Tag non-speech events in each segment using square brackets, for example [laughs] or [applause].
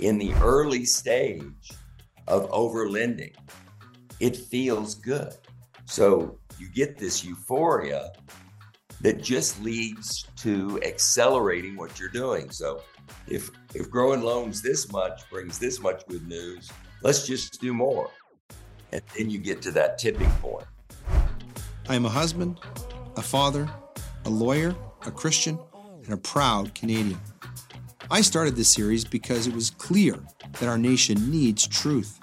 in the early stage of overlending, it feels good. So you get this euphoria that just leads to accelerating what you're doing. So if if growing loans this much brings this much good news, let's just do more. And then you get to that tipping point. I am a husband, a father, a lawyer, a Christian, and a proud Canadian. I started this series because it was clear that our nation needs truth.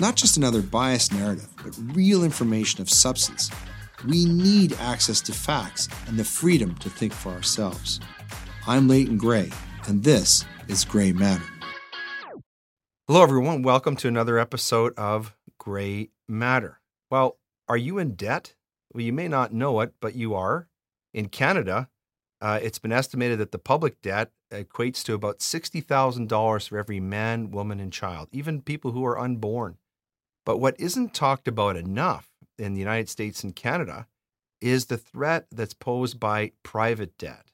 Not just another biased narrative, but real information of substance. We need access to facts and the freedom to think for ourselves. I'm Leighton Grey, and this is Grey Matter. Hello, everyone. Welcome to another episode of Grey Matter. Well, are you in debt? Well, you may not know it, but you are. In Canada, uh, it's been estimated that the public debt equates to about $60,000 for every man, woman, and child, even people who are unborn. But what isn't talked about enough in the United States and Canada is the threat that's posed by private debt.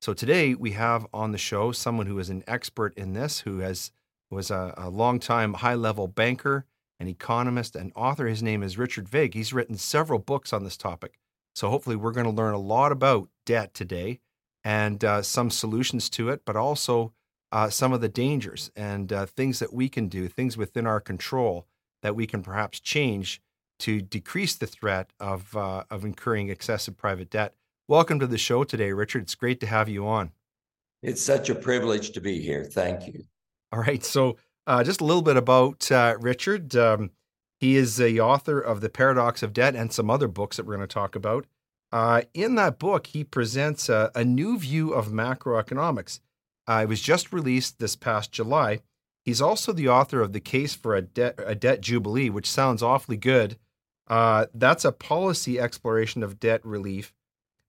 So today we have on the show someone who is an expert in this, who has was a, a longtime high-level banker, an economist, and author. His name is Richard Vague. He's written several books on this topic. So hopefully we're going to learn a lot about debt today and uh, some solutions to it, but also uh, some of the dangers and uh, things that we can do, things within our control that we can perhaps change to decrease the threat of uh, of incurring excessive private debt. Welcome to the show today, Richard. It's great to have you on. It's such a privilege to be here. Thank you. All right, so uh, just a little bit about uh, Richard. Um, he is the author of The Paradox of Debt and some other books that we're going to talk about. Uh, in that book, he presents a, a new view of macroeconomics. Uh, it was just released this past July. He's also the author of The Case for a Debt, a debt Jubilee, which sounds awfully good. Uh, that's a policy exploration of debt relief.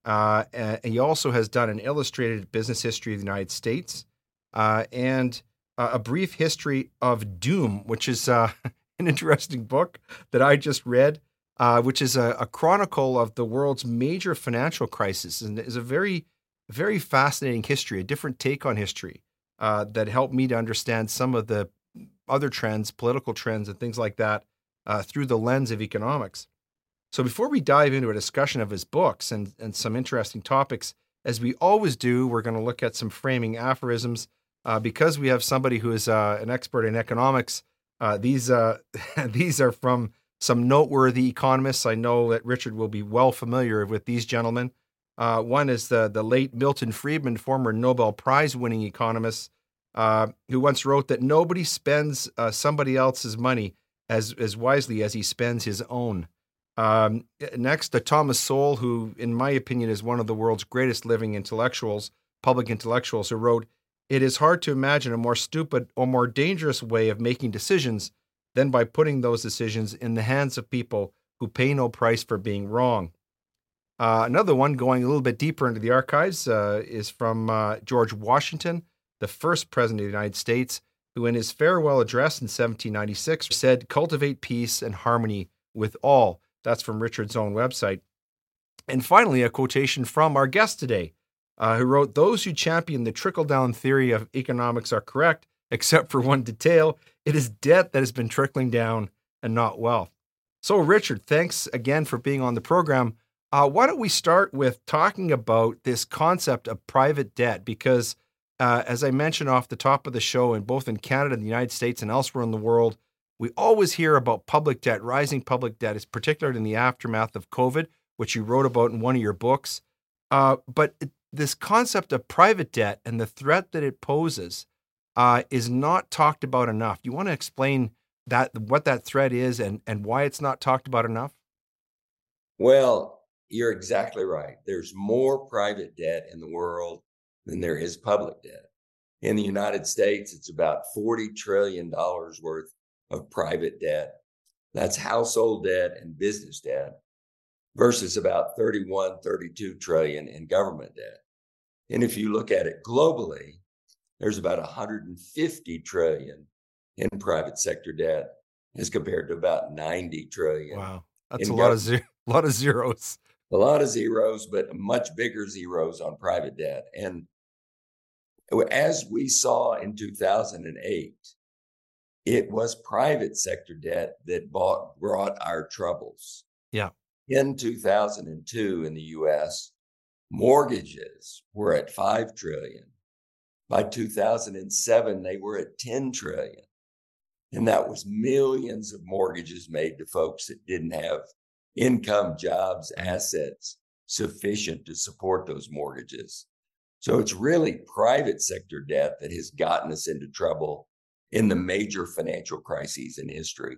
Uh, and he also has done an illustrated business history of the United States uh, and a brief history of doom, which is uh, [laughs] an interesting book that I just read uh, which is a, a, chronicle of the world's major financial crisis, and is a very, very fascinating history, a different take on history uh, that helped me to understand some of the other trends, political trends, and things like that uh, through the lens of economics. So, before we dive into a discussion of his books and, and some interesting topics, as we always do, we're going to look at some framing aphorisms. Uh, because we have somebody who is uh, an expert in economics, uh, these [laughs] these are from some noteworthy economists. I know that Richard will be well familiar with these gentlemen. Uh, one is the, the late Milton Friedman, former Nobel Prize winning economist, uh, who once wrote that nobody spends uh, somebody else's money as, as wisely as he spends his own. Um, next, uh, Thomas Sowell, who, in my opinion, is one of the world's greatest living intellectuals, public intellectuals, who wrote, It is hard to imagine a more stupid or more dangerous way of making decisions than by putting those decisions in the hands of people who pay no price for being wrong. Uh, another one going a little bit deeper into the archives uh, is from uh, George Washington, the first president of the United States, who, in his farewell address in 1796, said, Cultivate peace and harmony with all. That's from Richard's own website. And finally, a quotation from our guest today, uh, who wrote, Those who champion the trickle down theory of economics are correct, [laughs] except for one detail it is debt that has been trickling down and not wealth. So, Richard, thanks again for being on the program. Uh, why don't we start with talking about this concept of private debt? Because, uh, as I mentioned off the top of the show, in both in Canada, and the United States, and elsewhere in the world, we always hear about public debt, rising public debt, is particularly in the aftermath of COVID, which you wrote about in one of your books. Uh, but this concept of private debt and the threat that it poses uh, is not talked about enough. Do you want to explain that what that threat is and and why it's not talked about enough? Well, you're exactly right. There's more private debt in the world than there is public debt. In the United States, it's about $40 trillion worth of private debt. That's household debt and business debt versus about 31, 32 trillion in government debt. And if you look at it globally, there's about 150 trillion in private sector debt as compared to about 90 trillion. Wow. That's a lot of [laughs] a lot of zeros. A lot of zeros, but much bigger zeros on private debt. And As we saw in 2008, it was private sector debt that bought, brought our troubles. Yeah. In 2002 in the US, mortgages were at 5 trillion. By 2007, they were at 10 trillion. And that was millions of mortgages made to folks that didn't have income, jobs, assets sufficient to support those mortgages. So it's really private sector debt that has gotten us into trouble in the major financial crises in history.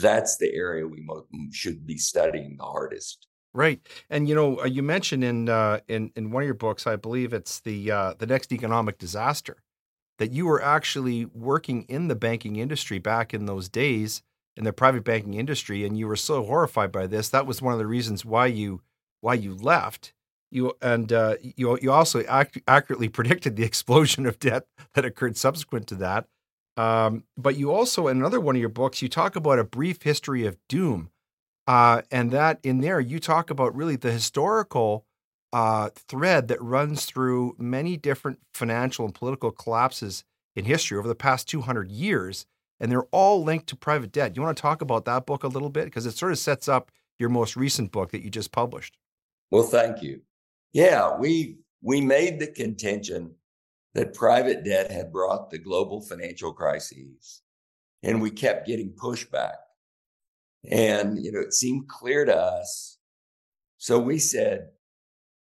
That's the area we should be studying the hardest. Right, and you know, uh, you mentioned in uh, in in one of your books, I believe it's the uh, the next economic disaster, that you were actually working in the banking industry back in those days in the private banking industry, and you were so horrified by this. That was one of the reasons why you why you left. You and uh, you you also ac- accurately [laughs] predicted the explosion of debt that occurred subsequent to that. Um, but you also, in another one of your books, you talk about a brief history of doom uh, and that in there, you talk about really the historical uh, thread that runs through many different financial and political collapses in history over the past 200 years. And they're all linked to private debt. You want to talk about that book a little bit? Because it sort of sets up your most recent book that you just published. Well, thank you. Yeah, we we made the contention that private debt had brought the global financial crises, and we kept getting pushback and, you know, it seemed clear to us. So we said,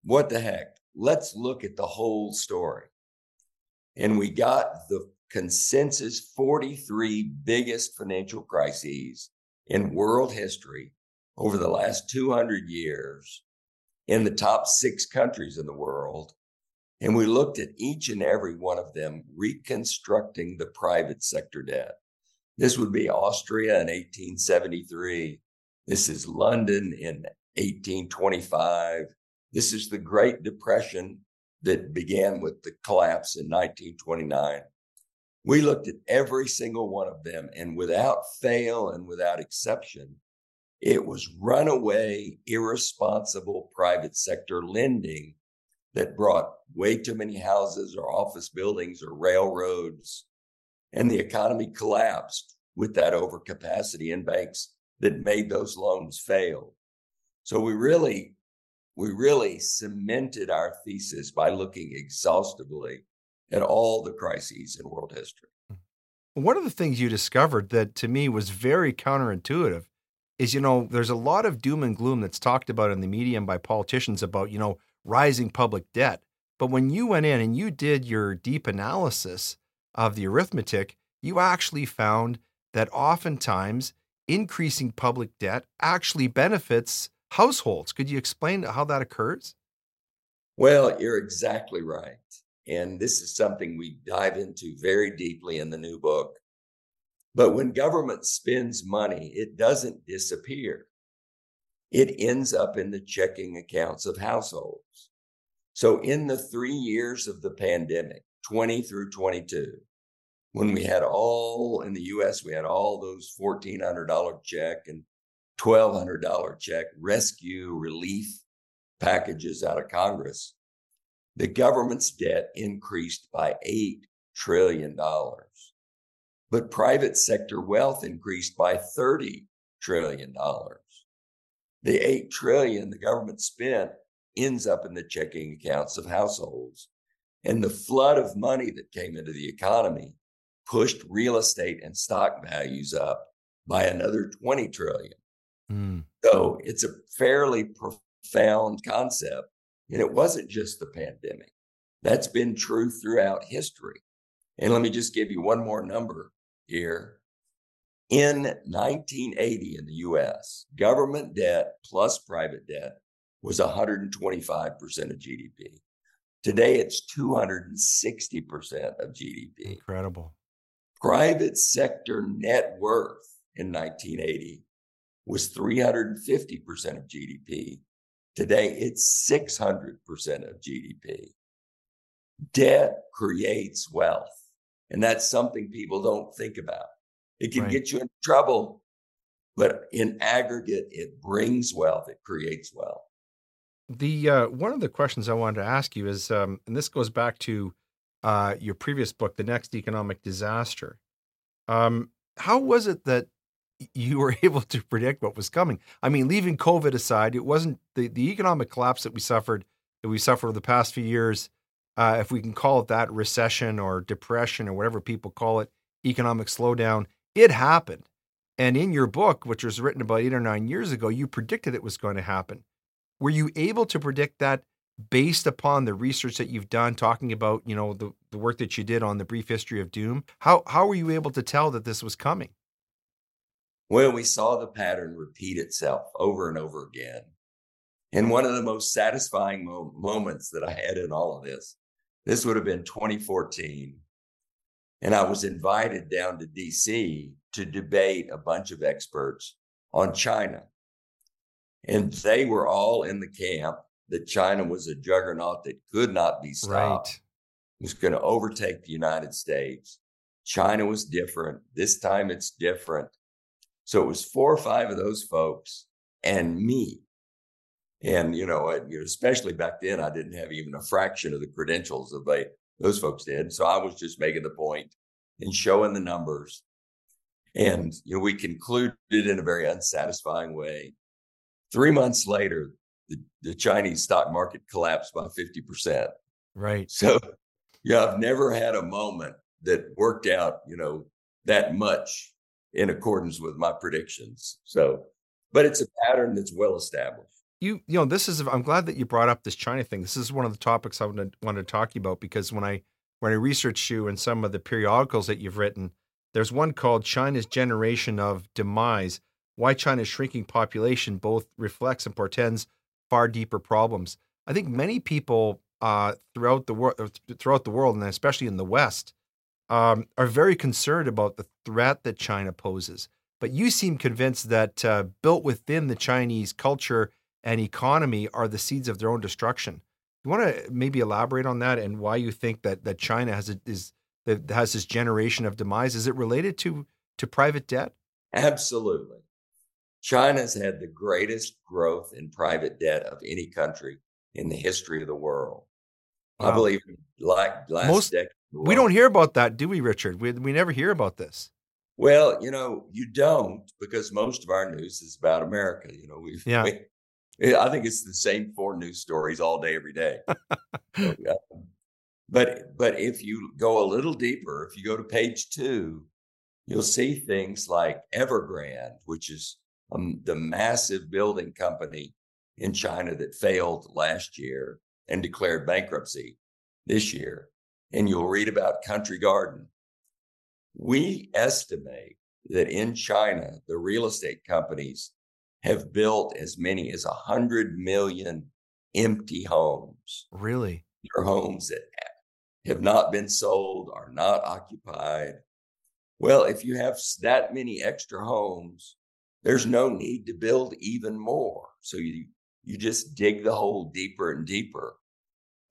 what the heck? Let's look at the whole story. And we got the consensus 43 biggest financial crises in world history over the last 200 years in the top six countries in the world. And we looked at each and every one of them reconstructing the private sector debt. This would be Austria in 1873. This is London in 1825. This is the Great Depression that began with the collapse in 1929. We looked at every single one of them, and without fail and without exception, it was runaway, irresponsible private sector lending that brought way too many houses or office buildings or railroads and the economy collapsed with that overcapacity in banks that made those loans fail. So we really, we really cemented our thesis by looking exhaustively at all the crises in world history. One of the things you discovered that to me was very counterintuitive is, you know, there's a lot of doom and gloom that's talked about in the media and by politicians about, you know, rising public debt. But when you went in and you did your deep analysis of the arithmetic, you actually found that oftentimes increasing public debt actually benefits households. Could you explain how that occurs? Well, you're exactly right. And this is something we dive into very deeply in the new book. But when government spends money, it doesn't disappear. It ends up in the checking accounts of households. So, in the three years of the pandemic, 20 through 22, when we had all in the US, we had all those $1,400 check and $1,200 check rescue relief packages out of Congress. The government's debt increased by $8 trillion. But private sector wealth increased by $30 trillion. The 8 trillion the government spent ends up in the checking accounts of households. And the flood of money that came into the economy pushed real estate and stock values up by another 20 trillion. Mm. So it's a fairly profound concept. And it wasn't just the pandemic. That's been true throughout history. And let me just give you one more number here. In 1980 in the US, government debt plus private debt was 125% of GDP. Today, it's 260% of GDP. Incredible private sector net worth in 1980 was 350% of GDP. Today, it's 600% of GDP. Debt creates wealth. And that's something people don't think about. It can right. get you in trouble, but in aggregate, it brings wealth, it creates wealth. The uh, one of the questions I wanted to ask you is, um, and this goes back to uh, your previous book, The Next Economic Disaster. Um, how was it that [laughs] you were able to predict what was coming? I mean, leaving COVID aside, it wasn't the, the economic collapse that we suffered, that we suffered over the past few years, uh, if we can call it that, recession or depression or whatever people call it, economic slowdown, it happened. And in your book, which was written about eight or nine years ago, you predicted it was going to happen. Were you able to predict that based upon the research that you've done, talking about you know the, the work that you did on the brief history of doom? How how were you able to tell that this was coming? Well, we saw the pattern repeat itself over and over again. And one of the most satisfying mo- moments that I had in all of this, this would have been 2014. And I was invited down to DC to debate a bunch of experts on China. And they were all in the camp that China was a juggernaut that could not be stopped. Right. It was going to overtake the United States. China was different. This time it's different. So it was four or five of those folks and me. And, you know, especially back then, I didn't have even a fraction of the credentials that they, those folks did. So I was just making the point and showing the numbers. And, you know, we concluded in a very unsatisfying way. Three months later, the, the Chinese stock market collapsed by 50%. Right. So, yeah, I've never had a moment that worked out, you know, that much in accordance with my predictions. So, but it's a pattern that's well established. You, you know, this is. I'm glad that you brought up this China thing. This is one of the topics I wanted, wanted to talk about because when I when I researched you and some of the periodicals that you've written, there's one called China's Generation of Demise: Why China's Shrinking Population Both Reflects and Portends far deeper problems. I think many people uh, throughout the world, throughout the world, and especially in the West, um, are very concerned about the threat that China poses. But you seem convinced that uh, built within the Chinese culture and economy are the seeds of their own destruction. You want to maybe elaborate on that and why you think that that China has a, is that has this generation of demise? Is it related to to private debt? Absolutely. China's had the greatest growth in private debt of any country in the history of the world. Wow. I believe like last Most, decade. We don't hear about that, do we, Richard? We, we never hear about this. Well, you know, you don't because most of our news is about America. You know, we've, yeah. We, I think it's the same four news stories all day, every day. so, [laughs] yeah. But but if you go a little deeper, if you go to page two, you'll see things like Evergrande, which is um, the massive building company in China that failed last year and declared bankruptcy this year. And you'll read about Country Garden. We estimate that in China, the real estate companies have built as many as 100 million empty homes. Really? They're homes that have not been sold, are not occupied. Well, if you have that many extra homes, there's no need to build even more. So you, you just dig the hole deeper and deeper.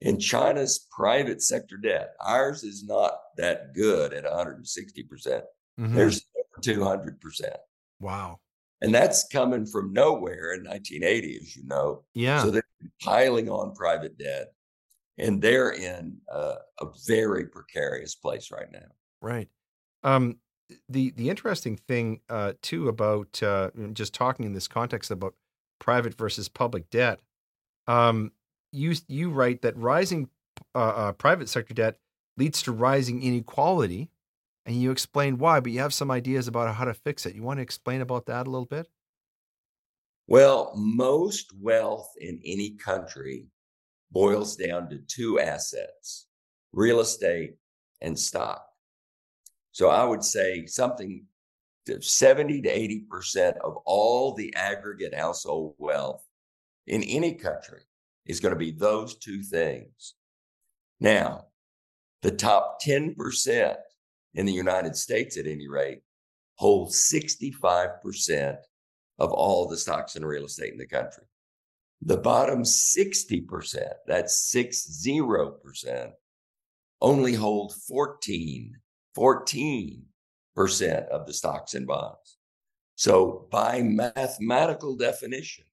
In China's private sector debt, ours is not that good at 160%. percent mm hmm There's 200%. Wow. And that's coming from nowhere in 1980, as you know. Yeah. So they're piling on private debt and they're in a, a very precarious place right now. Right. Um, the the interesting thing uh, too about uh, just talking in this context about private versus public debt, um, you you write that rising uh, uh, private sector debt leads to rising inequality, and you explain why. But you have some ideas about how to fix it. You want to explain about that a little bit? Well, most wealth in any country boils down to two assets: real estate and stock. So I would say something to 70 to 80% of all the aggregate household wealth in any country is going to be those two things. Now, the top 10% in the United States, at any rate, hold 65% of all the stocks and real estate in the country. The bottom 60%, that's 60%, only hold 14 14% of the stocks and bonds. So, by mathematical definition,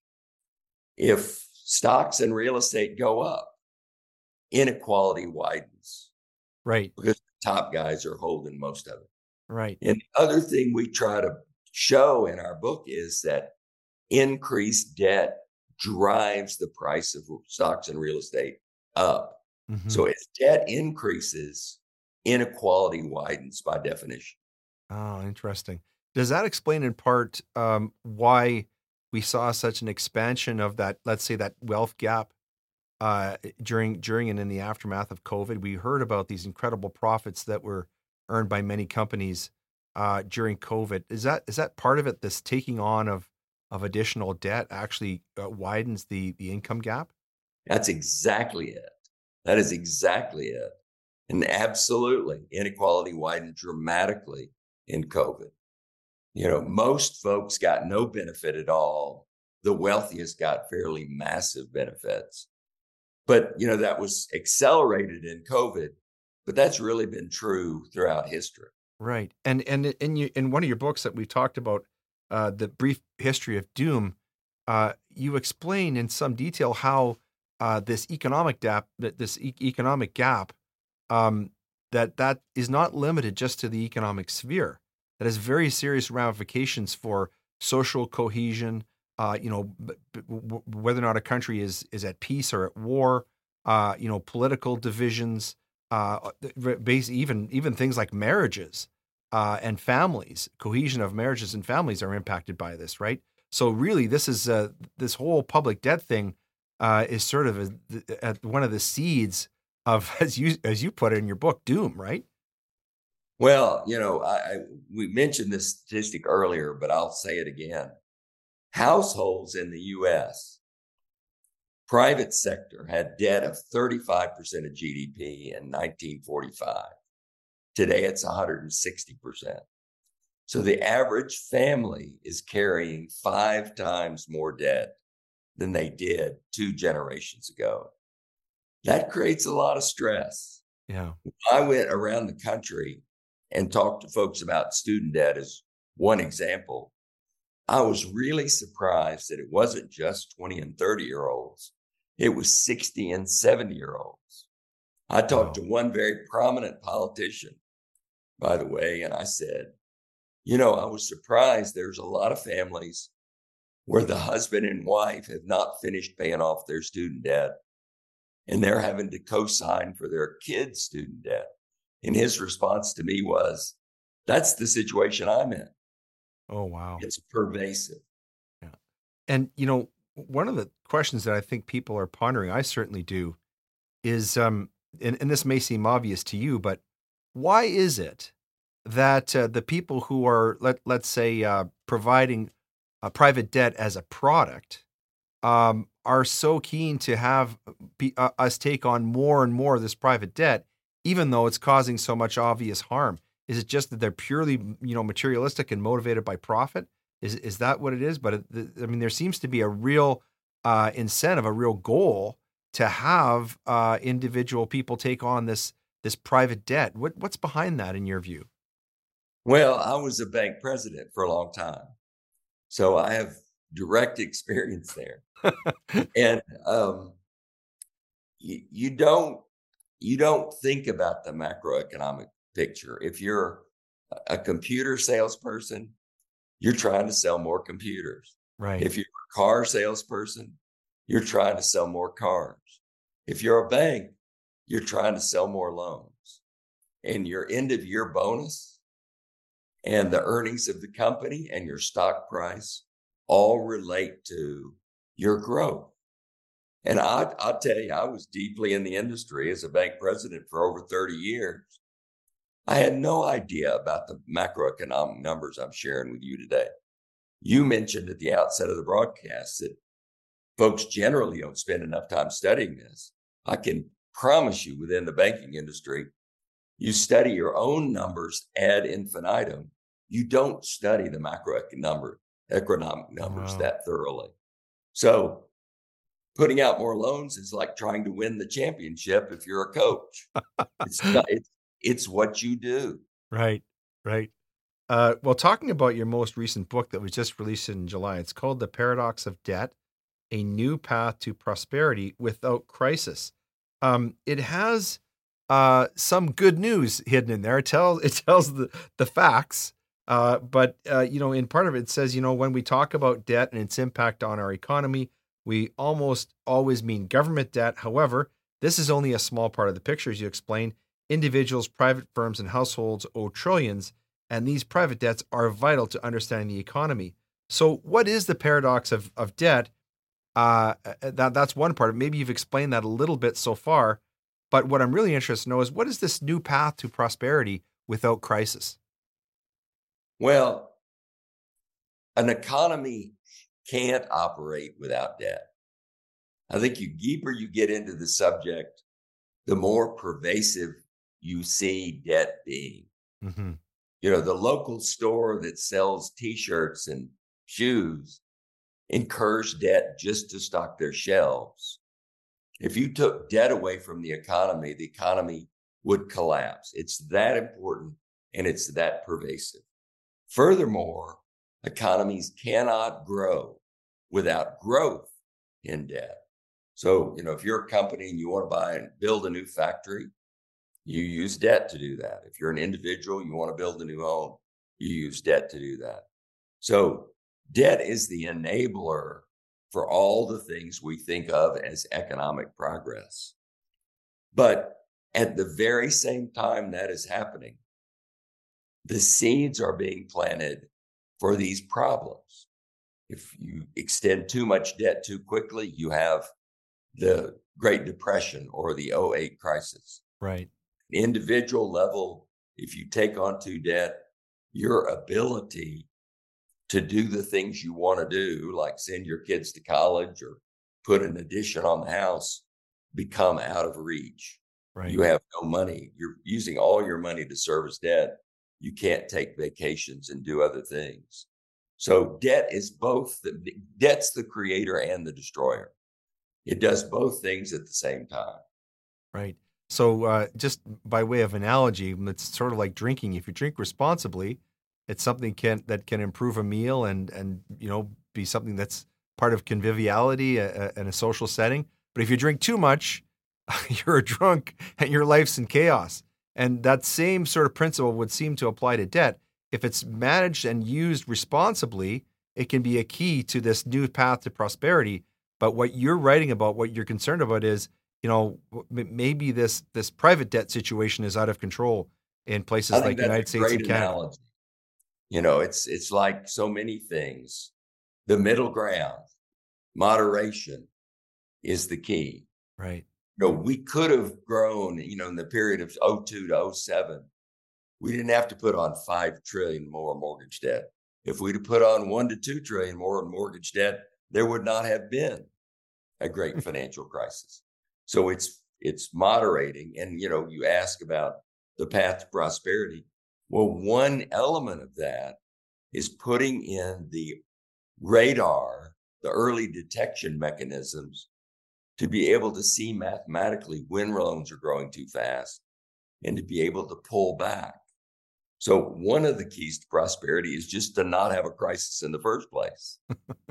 if stocks and real estate go up, inequality widens. Right. Because the top guys are holding most of it. Right. And the other thing we try to show in our book is that increased debt drives the price of stocks and real estate up. Mm-hmm. So as debt increases, inequality widens by definition. Oh, interesting. Does that explain in part um, why we saw such an expansion of that, let's say, that wealth gap uh, during during and in the aftermath of COVID? We heard about these incredible profits that were earned by many companies uh, during COVID. Is that is that part of it? This taking on of of additional debt actually uh, widens the the income gap. That's exactly it. That is exactly it. And absolutely, inequality widened dramatically in COVID. You know, most folks got no benefit at all. The wealthiest got fairly massive benefits. But, you know, that was accelerated in COVID, but that's really been true throughout history. Right. And and in you in one of your books that we talked about, uh, the brief history of doom, uh, you explain in some detail how uh, this economic gap, this e- economic gap, um, that that is not limited just to the economic sphere. That has very serious ramifications for social cohesion. Uh, you know, b- b- whether or not a country is is at peace or at war. Uh, you know, political divisions. Uh, even even things like marriages uh, and families, cohesion of marriages and families are impacted by this, right? So really, this is uh, this whole public debt thing uh, is sort of a, a, one of the seeds of, [laughs] as you as you put it in your book, doom, right? Well, you know, I, I, we mentioned this statistic earlier, but I'll say it again. Households in the U.S. private sector had debt of 35% of GDP in 1945. Today it's 160%. So the average family is carrying five times more debt than they did two generations ago. That creates a lot of stress. Yeah. I went around the country and talked to folks about student debt as one example. I was really surprised that it wasn't just 20 and 30 year olds, it was 60 and 70 year olds. I talked wow. to one very prominent politician, by the way, and I said, you know, I was surprised there's a lot of families where the husband and wife have not finished paying off their student debt and they're having to co-sign for their kids' student debt. And his response to me was, that's the situation I'm in. Oh, wow. It's pervasive. Yeah. And, you know, one of the questions that I think people are pondering, I certainly do, is, um, and, and this may seem obvious to you, but why is it that uh, the people who are, let, let's say, uh, providing uh, private debt as a product um, are so keen to have be, uh, us take on more and more of this private debt, even though it's causing so much obvious harm? Is it just that they're purely, you know, materialistic and motivated by profit? Is is that what it is? But it, I mean, there seems to be a real uh, incentive, a real goal to have uh, individual people take on this this private debt. What what's behind that, in your view? Well, I was a bank president for a long time, so I have direct experience there. [laughs] and um, you, you don't you don't think about the macroeconomic picture. If you're a computer salesperson, you're trying to sell more computers. Right. If you're a car salesperson, you're trying to sell more cars. If you're a bank, you're trying to sell more loans. And your end of year bonus and the earnings of the company and your stock price all relate to your growth. And I, I'll tell you, I was deeply in the industry as a bank president for over 30 years. I had no idea about the macroeconomic numbers I'm sharing with you today. You mentioned at the outset of the broadcast that folks generally don't spend enough time studying this. I can promise you within the banking industry, you study your own numbers ad infinitum. You don't study the macroeconomic economic numbers wow. that thoroughly. So putting out more loans is like trying to win the championship if you're a coach. it's, [laughs] not, it's, it's what you do. Right, right. Uh, well, talking about your most recent book that was just released in July, it's called The Paradox of Debt A New Path to Prosperity Without Crisis. Um, it has uh, some good news hidden in there. It tells it tells the the facts, uh, but uh, you know, in part of it, it says you know when we talk about debt and its impact on our economy, we almost always mean government debt. However, this is only a small part of the picture, as you explain. Individuals, private firms, and households owe trillions, and these private debts are vital to understanding the economy. So, what is the paradox of of debt? Uh, that that's one part. Maybe you've explained that a little bit so far, but what I'm really interested to know is what is this new path to prosperity without crisis? Well, an economy can't operate without debt. I think you deeper you get into the subject, the more pervasive you see debt being. Mm-hmm. You know, the local store that sells T-shirts and shoes incurs debt just to stock their shelves. If you took debt away from the economy, the economy would collapse. It's that important and it's that pervasive. Furthermore, economies cannot grow without growth in debt. So, you know, if you're a company and you want to buy and build a new factory, you use debt to do that. If you're an individual, you want to build a new home, you use debt to do that. So, debt is the enabler for all the things we think of as economic progress. But at the very same time that is happening, the seeds are being planted for these problems. If you extend too much debt too quickly, you have the Great Depression or the 08 crisis. Right. Individual level, if you take on too debt, your ability to do the things you want to do, like send your kids to college or put an addition on the house, become out of reach. Right. You have no money. You're using all your money to service debt. You can't take vacations and do other things. So debt is both the debt's the creator and the destroyer. It does both things at the same time. Right. So uh, just by way of analogy, it's sort of like drinking. If you drink responsibly, it's something can that can improve a meal and and you know be something that's part of conviviality and a social setting. But if you drink too much, [laughs] you're a drunk and your life's in chaos. And that same sort of principle would seem to apply to debt if it's managed and used responsibly, it can be a key to this new path to prosperity. But what you're writing about, what you're concerned about is, you know, maybe this this private debt situation is out of control in places like the United States and Canada. Analogy. You know, it's it's like so many things. The middle ground, moderation is the key. Right. You know, we could have grown, you know, in the period of 02 to 07 we didn't have to put on five trillion more mortgage debt. If we'd have put on one to two trillion more in mortgage debt, there would not have been a great [laughs] financial crisis. So it's it's moderating. And you know, you ask about the path to prosperity. Well, one element of that is putting in the radar, the early detection mechanisms to be able to see mathematically when loans are growing too fast and to be able to pull back. So one of the keys to prosperity is just to not have a crisis in the first place.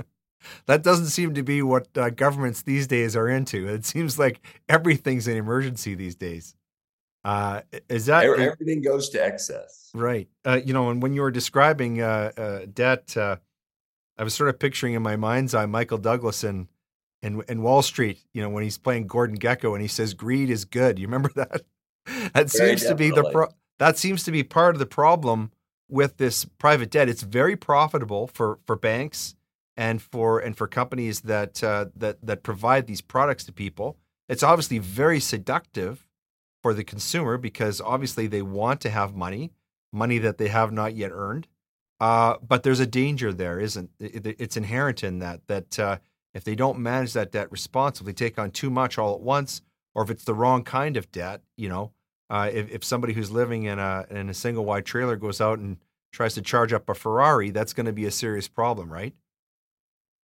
[laughs] that doesn't seem to be what uh, governments these days are into. It seems like everything's an emergency these days. Uh, is that everything goes to excess? Right. Uh, you know, and when you were describing uh, uh, debt, uh, I was sort of picturing in my mind's eye Michael Douglas in, in in Wall Street. You know, when he's playing Gordon Gekko and he says greed is good. You remember [laughs] that? that Very seems definitely. to be the pro- that seems to be part of the problem with this private debt. It's very profitable for for banks and for and for companies that uh, that that provide these products to people. It's obviously very seductive for the consumer because obviously they want to have money, money that they have not yet earned. Uh, but there's a danger there, isn't it? It's inherent in that that uh, if they don't manage that debt responsibly, take on too much all at once, or if it's the wrong kind of debt, you know, uh, if, if somebody who's living in a in a single wide trailer goes out and tries to charge up a Ferrari, that's going to be a serious problem, right?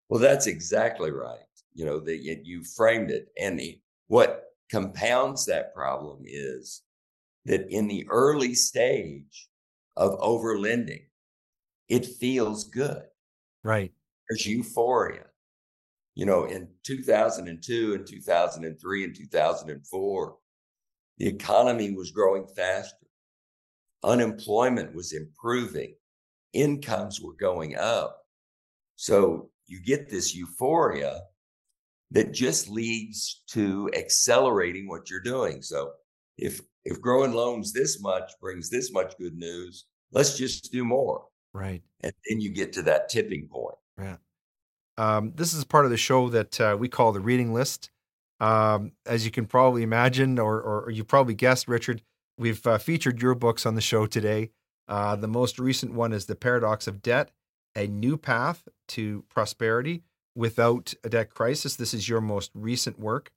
Well, that's exactly right. You know that you framed it, and the, what compounds that problem is that in the early stage of overlending, it feels good. Right. There's euphoria. You know, in 2002 and 2003 and 2004, the economy was growing faster, unemployment was improving, incomes were going up. So you get this euphoria that just leads to accelerating what you're doing. So if if growing loans this much brings this much good news, let's just do more. Right. And then you get to that tipping point. Yeah. Um, this is part of the show that uh, we call the reading list. Um, as you can probably imagine, or, or you probably guessed, Richard, we've uh, featured your books on the show today. Uh, the most recent one is The Paradox of Debt A New Path to Prosperity Without a Debt Crisis. This is your most recent work.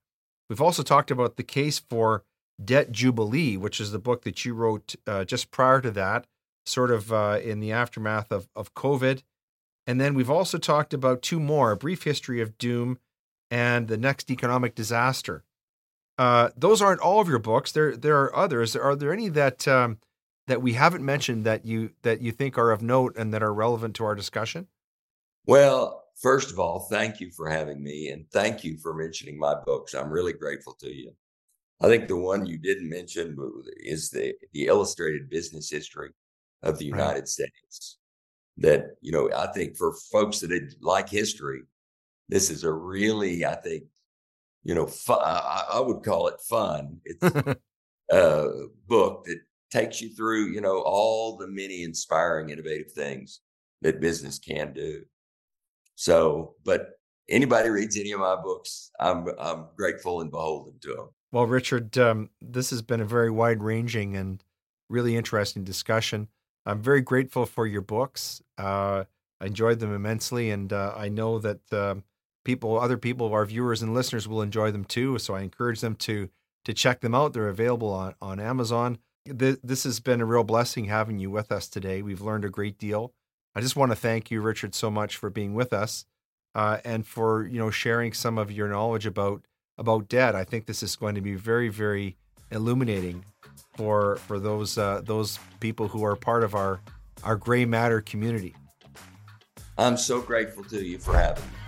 We've also talked about The Case for Debt Jubilee, which is the book that you wrote uh, just prior to that, sort of uh, in the aftermath of, of COVID. And then we've also talked about two more A Brief History of Doom and The Next Economic Disaster. Uh, those aren't all of your books. There, there are others. Are there any that um, that we haven't mentioned that you that you think are of note and that are relevant to our discussion? Well, first of all, thank you for having me, and thank you for mentioning my books. I'm really grateful to you. I think the one you didn't mention is the the illustrated business history of the United right. States. That you know, I think for folks that like history, this is a really, I think, you know, fun, I, I would call it fun. It's a [laughs] book that takes you through, you know, all the many inspiring, innovative things that business can do. So, but anybody reads any of my books, I'm I'm grateful and beholden to them. Well, Richard, um, this has been a very wide ranging and really interesting discussion. I'm very grateful for your books. Uh, I enjoyed them immensely, and uh, I know that um, people, other people, our viewers and listeners, will enjoy them too. So I encourage them to to check them out. They're available on on Amazon. This has been a real blessing having you with us today. We've learned a great deal. I just want to thank you, Richard, so much for being with us uh, and for you know sharing some of your knowledge about about debt. I think this is going to be very, very illuminating for for those uh, those people who are part of our our gray matter community. I'm so grateful to you for having me.